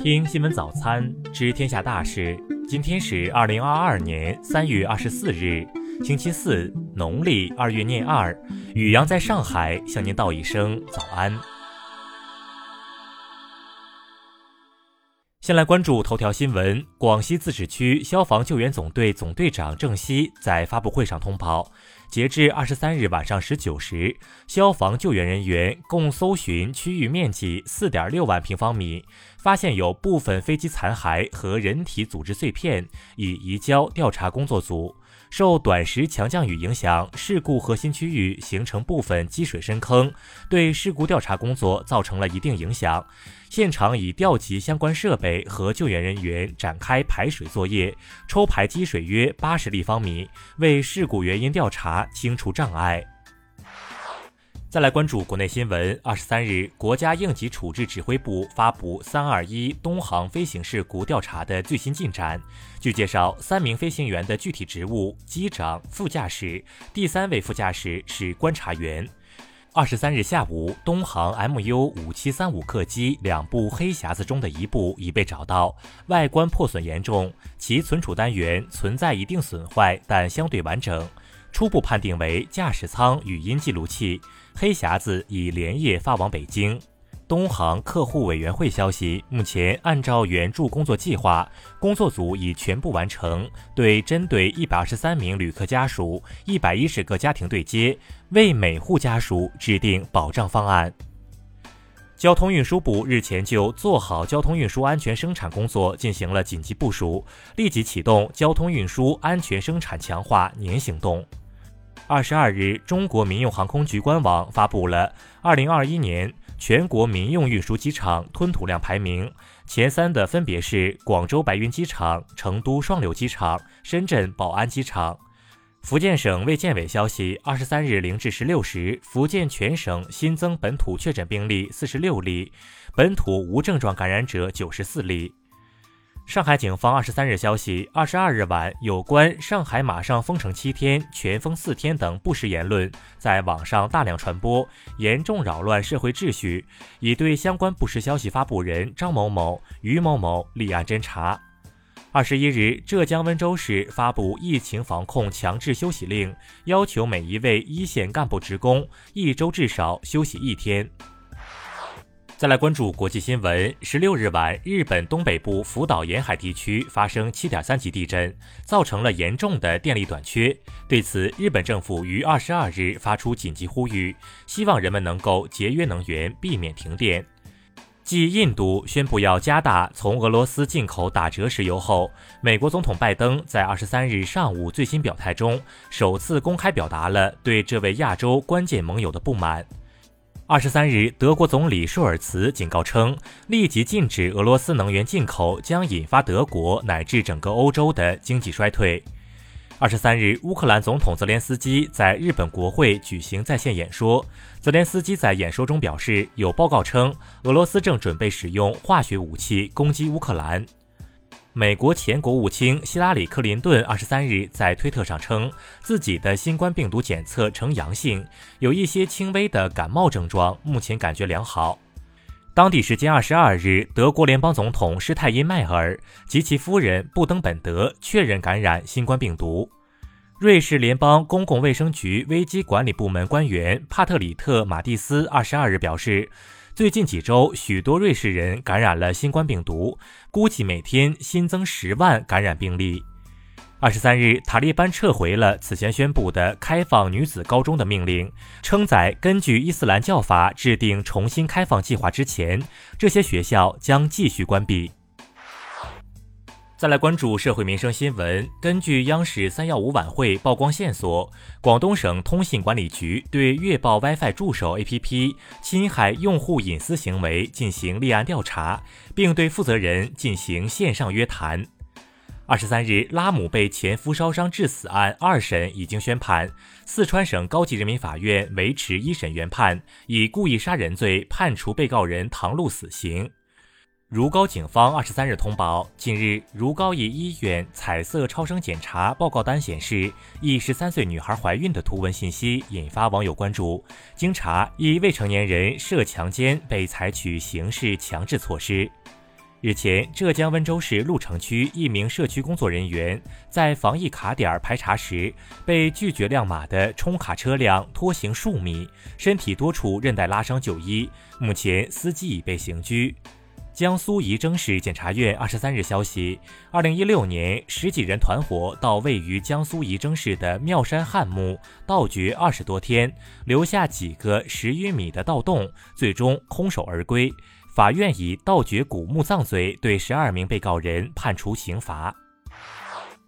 听新闻早餐知天下大事。今天是二零二二年三月二十四日，星期四，农历二月廿二。雨阳在上海向您道一声早安。先来关注头条新闻。广西自治区消防救援总队总队长郑希在发布会上通报，截至二十三日晚上十九时，消防救援人员共搜寻区域面积四点六万平方米，发现有部分飞机残骸和人体组织碎片，已移交调查工作组。受短时强降雨影响，事故核心区域形成部分积水深坑，对事故调查工作造成了一定影响。现场已调集相关设备和救援人员展开排水作业，抽排积水约八十立方米，为事故原因调查清除障碍。再来关注国内新闻。二十三日，国家应急处置指挥部发布“三二一”东航飞行事故调查的最新进展。据介绍，三名飞行员的具体职务：机长、副驾驶，第三位副驾驶是观察员。二十三日下午，东航 MU 五七三五客机两部黑匣子中的一部已被找到，外观破损严重，其存储单元存在一定损坏，但相对完整。初步判定为驾驶舱语音记录器，黑匣子已连夜发往北京。东航客户委员会消息，目前按照援助工作计划，工作组已全部完成，对针对一百二十三名旅客家属、一百一十个家庭对接，为每户家属制定保障方案。交通运输部日前就做好交通运输安全生产工作进行了紧急部署，立即启动交通运输安全生产强化年行动。二十二日，中国民用航空局官网发布了二零二一年全国民用运输机场吞吐量排名，前三的分别是广州白云机场、成都双流机场、深圳宝安机场。福建省卫健委消息，二十三日零至十六时，福建全省新增本土确诊病例四十六例，本土无症状感染者九十四例。上海警方二十三日消息，二十二日晚，有关上海马上封城七天、全封四天等不实言论在网上大量传播，严重扰乱社会秩序，已对相关不实消息发布人张某某、于某某立案侦查。二十一日，浙江温州市发布疫情防控强制休息令，要求每一位一线干部职工一周至少休息一天。再来关注国际新闻。十六日晚，日本东北部福岛沿海地区发生七点三级地震，造成了严重的电力短缺。对此，日本政府于二十二日发出紧急呼吁，希望人们能够节约能源，避免停电。继印度宣布要加大从俄罗斯进口打折石油后，美国总统拜登在二十三日上午最新表态中，首次公开表达了对这位亚洲关键盟友的不满。二十三日，德国总理舒尔茨警告称，立即禁止俄罗斯能源进口将引发德国乃至整个欧洲的经济衰退。二十三日，乌克兰总统泽连斯基在日本国会举行在线演说。泽连斯基在演说中表示，有报告称俄罗斯正准备使用化学武器攻击乌克兰。美国前国务卿希拉里·克林顿二十三日在推特上称，自己的新冠病毒检测呈阳性，有一些轻微的感冒症状，目前感觉良好。当地时间二十二日，德国联邦总统施泰因迈尔及其夫人布登本德确认感染新冠病毒。瑞士联邦公共卫生局危机管理部门官员帕特里特·马蒂斯二十二日表示，最近几周许多瑞士人感染了新冠病毒，估计每天新增十万感染病例。二十三日，塔利班撤回了此前宣布的开放女子高中的命令，称在根据伊斯兰教法制定重新开放计划之前，这些学校将继续关闭。再来关注社会民生新闻。根据央视三幺五晚会曝光线索，广东省通信管理局对月报 WiFi 助手 APP 侵害用户隐私行为进行立案调查，并对负责人进行线上约谈。二十三日，拉姆被前夫烧伤致死案二审已经宣判，四川省高级人民法院维持一审原判，以故意杀人罪判处被告人唐璐死刑。如皋警方二十三日通报，近日如皋一医院彩色超声检查报告单显示一十三岁女孩怀孕的图文信息引发网友关注。经查，一未成年人涉强奸被采取刑事强制措施。日前，浙江温州市鹿城区一名社区工作人员在防疫卡点排查时，被拒绝亮码的冲卡车辆拖行数米，身体多处韧带拉伤就医，目前司机已被刑拘。江苏仪征市检察院二十三日消息，二零一六年十几人团伙到位于江苏仪征市的妙山汉墓盗掘二十多天，留下几个十余米的盗洞，最终空手而归。法院以盗掘古墓葬罪对十二名被告人判处刑罚。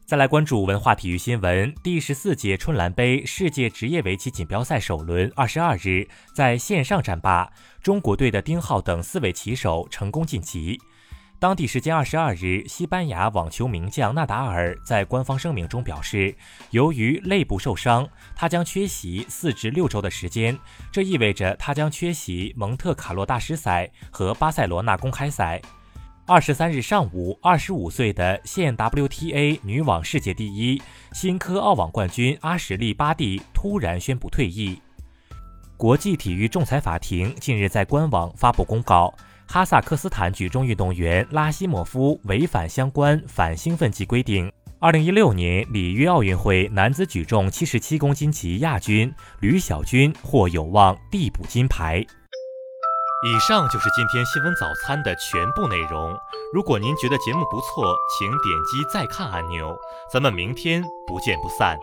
再来关注文化体育新闻，第十四届春兰杯世界职业围棋锦标赛首轮二十二日在线上战罢，中国队的丁浩等四位棋手成功晋级。当地时间二十二日，西班牙网球名将纳达尔在官方声明中表示，由于肋部受伤，他将缺席四至六周的时间，这意味着他将缺席蒙特卡洛大师赛和巴塞罗那公开赛。二十三日上午，二十五岁的现 WTA 女网世界第一、新科澳网冠军阿什利·巴蒂突然宣布退役。国际体育仲裁法庭近日在官网发布公告，哈萨克斯坦举重运动员拉希莫夫违反相关反兴奋剂规定。二零一六年里约奥运会男子举重七十七公斤级亚军吕小军或有望递补金牌。以上就是今天新闻早餐的全部内容。如果您觉得节目不错，请点击再看按钮。咱们明天不见不散。